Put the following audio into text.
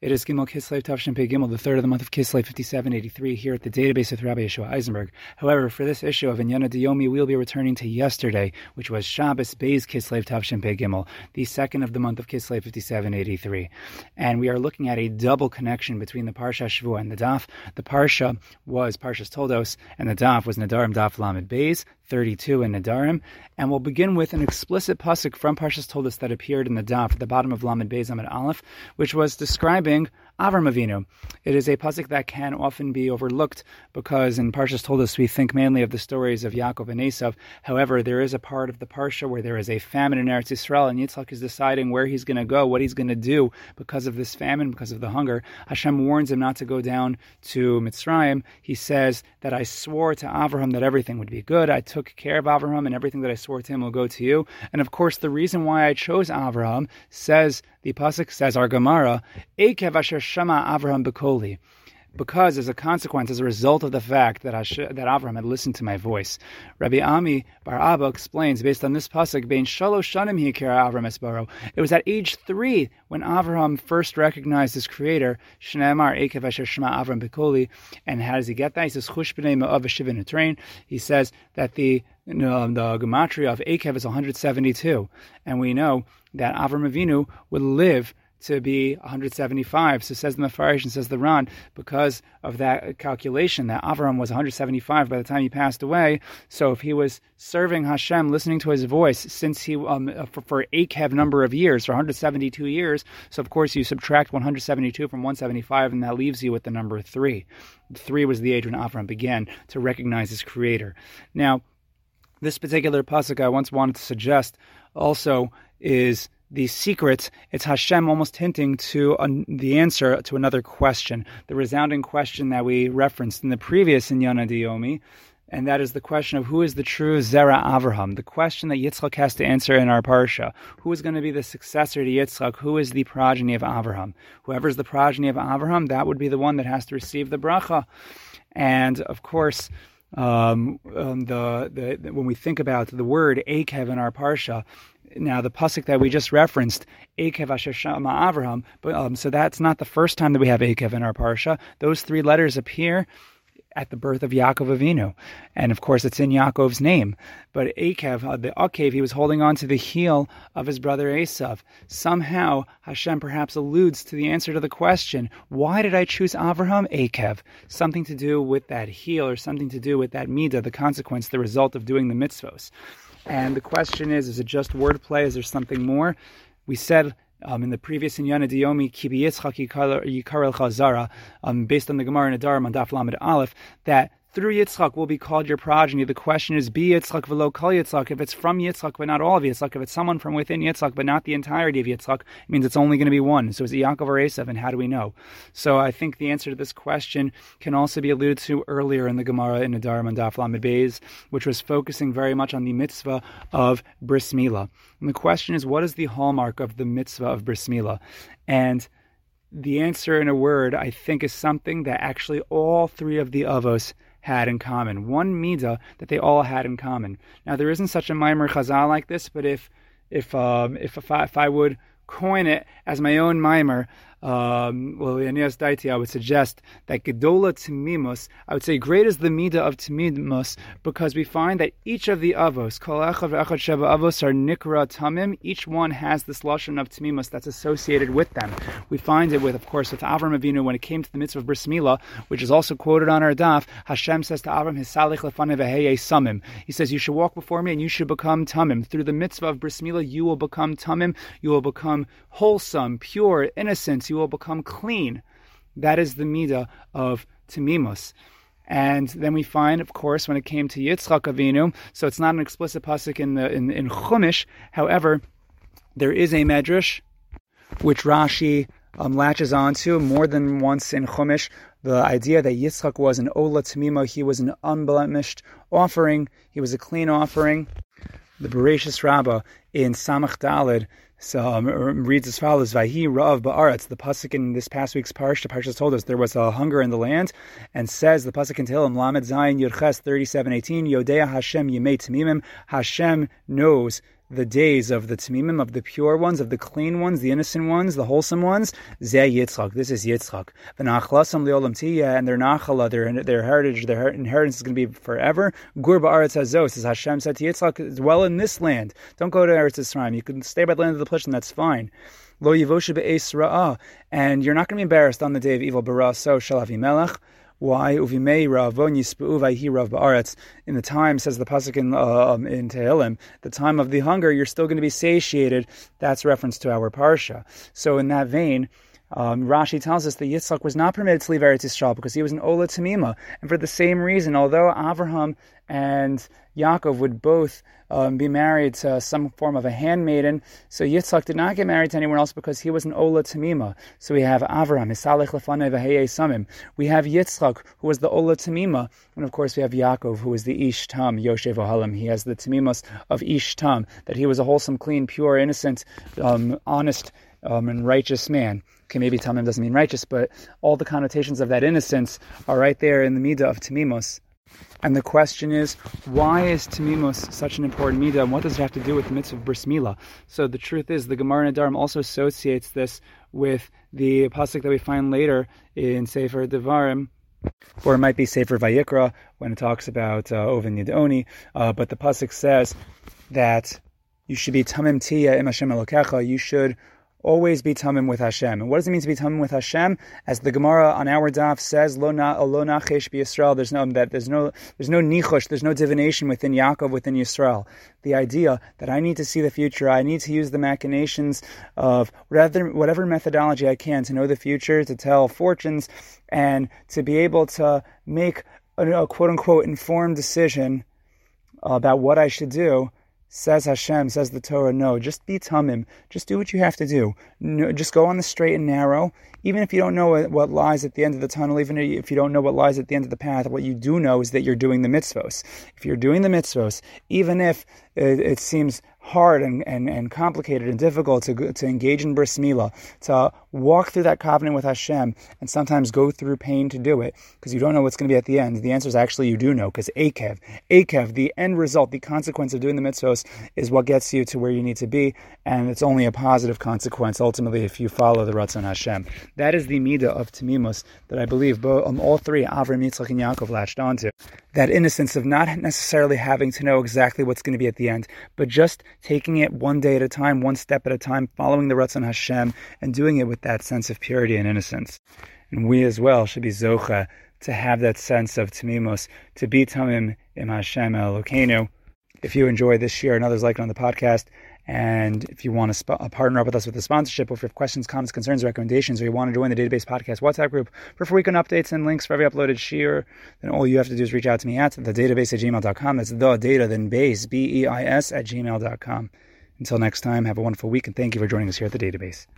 It is Gimel Kislev Tavshin Pei Gimel, the third of the month of Kislev 5783, here at the database with Rabbi Yeshua Eisenberg. However, for this issue of Inyana D'Yomi, we'll be returning to yesterday, which was Shabbos Beis Kislev Tavshin Pei Gimel, the second of the month of Kislev 5783. And we are looking at a double connection between the Parsha Shavua and the Daf. The Parsha was Parshas Toldos, and the Daf was Nedarim Daf Lamed Beis, 32 in Nedarim. And we'll begin with an explicit pasuk from Parshas Toldos that appeared in the Daf at the bottom of Lamed Beis Amud Aleph, which was describing Avram Avinu. It is a pasuk that can often be overlooked because in Parshas Toldos we think mainly of the stories of Yaakov and Esav. However, there is a part of the parsha where there is a famine in Eretz Yisrael, and Yitzchak is deciding where he's going to go, what he's going to do because of this famine, because of the hunger. Hashem warns him not to go down to Mitzrayim. He says that I swore to Avraham that everything would be good. I took care of Avraham, and everything that I swore to him will go to you. And of course, the reason why I chose Avraham says the pasuk says our Gemara, Ekev asher shama Avraham bekoli. Because, as a consequence, as a result of the fact that Hash- that Avraham had listened to my voice, Rabbi Ami Bar Abba explains, based on this pasuk, "Bein shalosh shanim hikira Avram esbaro." It was at age three when Avraham first recognized his creator, Shneimar Ekev Asher Shema Avram Bekoli. And how does he get that? He says, "Chush b'nei ma'av shivin train." He says that the um, the gematria of Ekev is 172, and we know that Avram Avinu would live to be 175. So says the Mefarish and says the Ran, because of that calculation that Avram was 175 by the time he passed away. So if he was serving Hashem, listening to his voice since he um, for, for Akev number of years, for 172 years, so of course you subtract 172 from 175, and that leaves you with the number three. Three was the age when Avram began to recognize his creator. Now, this particular pasuk I once wanted to suggest also is the secret, it's Hashem almost hinting to the answer to another question, the resounding question that we referenced in the previous Inyana D'Yomi, and that is the question of who is the true Zera Avraham, the question that Yitzchak has to answer in our parsha. Who is going to be the successor to Yitzchak? Who is the progeny of Avraham? Whoever is the progeny of Avraham, that would be the one that has to receive the bracha. And of course, um, um, the, the, when we think about the word Akev in our parsha, now the pasuk that we just referenced, Akev Asher Shama Avraham, but um, so that's not the first time that we have Akev in our parsha. Those three letters appear at the birth of Yaakov Avinu, and of course it's in Yaakov's name. But Akev, uh, the Akev, he was holding on to the heel of his brother Esav. Somehow Hashem perhaps alludes to the answer to the question, why did I choose Avraham Akev? Something to do with that heel, or something to do with that midah, the consequence, the result of doing the mitzvos. And the question is, is it just wordplay? Is there something more? We said um, in the previous Inyana D'Yomi, Kibi Yitzchak Yikarel Chazara, um, based on the Gemara in Nedarim Daf Lamed Aleph, that through Yitzchak will be called your progeny. The question is, be Yitzchak velo kol Yitzchak. If it's from Yitzchak, but not all of Yitzchak, if it's someone from within Yitzchak, but not the entirety of Yitzchak, it means it's only going to be one. So is it Yaakov or Esav, and how do we know? So I think the answer to this question can also be alluded to earlier in the Gemara in Nedarim Daf Lamed Beis, which was focusing very much on the mitzvah of bris milah. And the question is, what is the hallmark of the mitzvah of bris milah? And the answer in a word, I think, is something that actually all three of the avos had in common, one midah that they all had in common. Now there isn't such a mimer chazal like this, but if if um, if if I, if I would coin it as my own mimer, um, well, Yanias Daiti, I would suggest that Gedola Timimus, I would say great is the Midah of Timimus, because we find that each of the Avos, Kol Echad Echad Sheva Avos are Nikra Tamim, each one has this Lashon of Timimus that's associated with them. We find it with, of course, with Avram Avinu when it came to the mitzvah of Bris Milah, which is also quoted on our daf, Hashem says to Avram, Hisalich Lefanev Samim. He says, you should walk before me and you should become Tamim. Through the mitzvah of Bris Milah, you will become Tamim, you will become wholesome, pure, innocent, you will become clean. That is the midah of Timimus. And then we find, of course, when it came to Yitzchak Avinu, so it's not an explicit pasuk in in, in Chumash. However, there is a medrash which Rashi um, latches onto more than once in Chumash. The idea that Yitzchak was an Ola Tamima, he was an unblemished offering, he was a clean offering. The Bereshis Rabbah in Samach Dalid so um, reads as follows: Vahi Rav Ba'aretz. The pasuk in this past week's parsha, parsha told us there was a hunger in the land, and says the pasuk in Tehillim Lamed Zayin Yurches thirty seven eighteen Yodea Hashem Yemei Tamimim. Hashem knows the days of the Tamimim, of the pure ones, of the clean ones, the innocent ones, the wholesome ones. Zeh Yitzchak. This is Yitzchak. V'nachlasam li'olam tiyah, and their nachala, their, their heritage, their inheritance is going to be forever. Gur ba'aretz hazos, as Hashem said to Yitzchak, dwell in this land. Don't go to Eretz Yisrael. You can stay by the land of the Plishtim, that's fine. Lo yivoshe be'es ra'ah, and you're not going to be embarrassed on the day of evil. Bara so shall Avimelech. Why uvimei yispuu rav ba'aretz? In the time, says the pasuk in uh, um, in Tehillim, the time of the hunger, you're still going to be satiated. That's reference to our parsha. So in that vein. Um, Rashi tells us that Yitzchak was not permitted to leave Eretz Yisrael because he was an Ola Tamima. And for the same reason, although Avraham and Yaakov would both um, be married to some form of a handmaiden, so Yitzchak did not get married to anyone else because he was an Ola Tamima. So we have Avraham, Hisalech Lefane Samim. We have Yitzchak, who was the Ola Tamima. And of course, we have Yaakov, who was the Ish Tam, Yoshev Ohalim. He has the Tamimos of Ish Tam, that he was a wholesome, clean, pure, innocent, um, honest, um, and righteous man. Okay, maybe Tamim doesn't mean righteous, but all the connotations of that innocence are right there in the Midah of Tamimos. And the question is, why is Tamimos such an important midah, and what does it have to do with the mitzvah of bris milah? So the truth is, the Gemara Nedarim also associates this with the pasuk that we find later in Sefer Devarim, or it might be Sefer Vayikra when it talks about uh, Oven Yidoni. Uh, but the pasuk says that you should be tamim tia im Hashem elokecha. You should always be tamim with Hashem. And what does it mean to be tamim with Hashem? As the Gemara on our daf says, lo na lo nachesh Yisrael. There's no that there's no there's no nichush, there's no divination within Yaakov within Yisrael. The idea that I need to see the future, I need to use the machinations of whatever whatever methodology I can to know the future, to tell fortunes, and to be able to make a, a quote unquote informed decision about what I should do Says Hashem, says the Torah, no, just be tamim. Just do what you have to do. No, just go on the straight and narrow. Even if you don't know what lies at the end of the tunnel, even if you don't know what lies at the end of the path, what you do know is that you're doing the mitzvos. If you're doing the mitzvos, even if it, it seems hard and, and, and complicated and difficult to, to engage in bris milah, to walk through that covenant with Hashem, and sometimes go through pain to do it, because you don't know what's going to be at the end. The answer is actually you do know, because Akev, Akev, the end result, the consequence of doing the mitzvos is what gets you to where you need to be, and it's only a positive consequence ultimately if you follow the Ratzon Hashem. That is the midah of Tamimos that I believe both, um, all three, Avram, Yitzchak, and Yaakov latched onto. That innocence of not necessarily having to know exactly what's going to be at the end, but just taking it one day at a time, one step at a time, following the Ratzon Hashem, and doing it with that sense of purity and innocence. And we as well should be Zocha to have that sense of Tamimos, to be Tamim im Hashem Elokeinu. If you enjoy this year and others like it on the podcast, and if you want to sp- uh, partner up with us with a sponsorship, or if you have questions, comments, concerns, recommendations, or you want to join the Database Podcast WhatsApp group for frequent updates and links for every uploaded shiur, then all you have to do is reach out to me at the database at gmail.com. That's the data, then base, B E I S, at gmail.com. Until next time, have a wonderful week, and thank you for joining us here at the Database.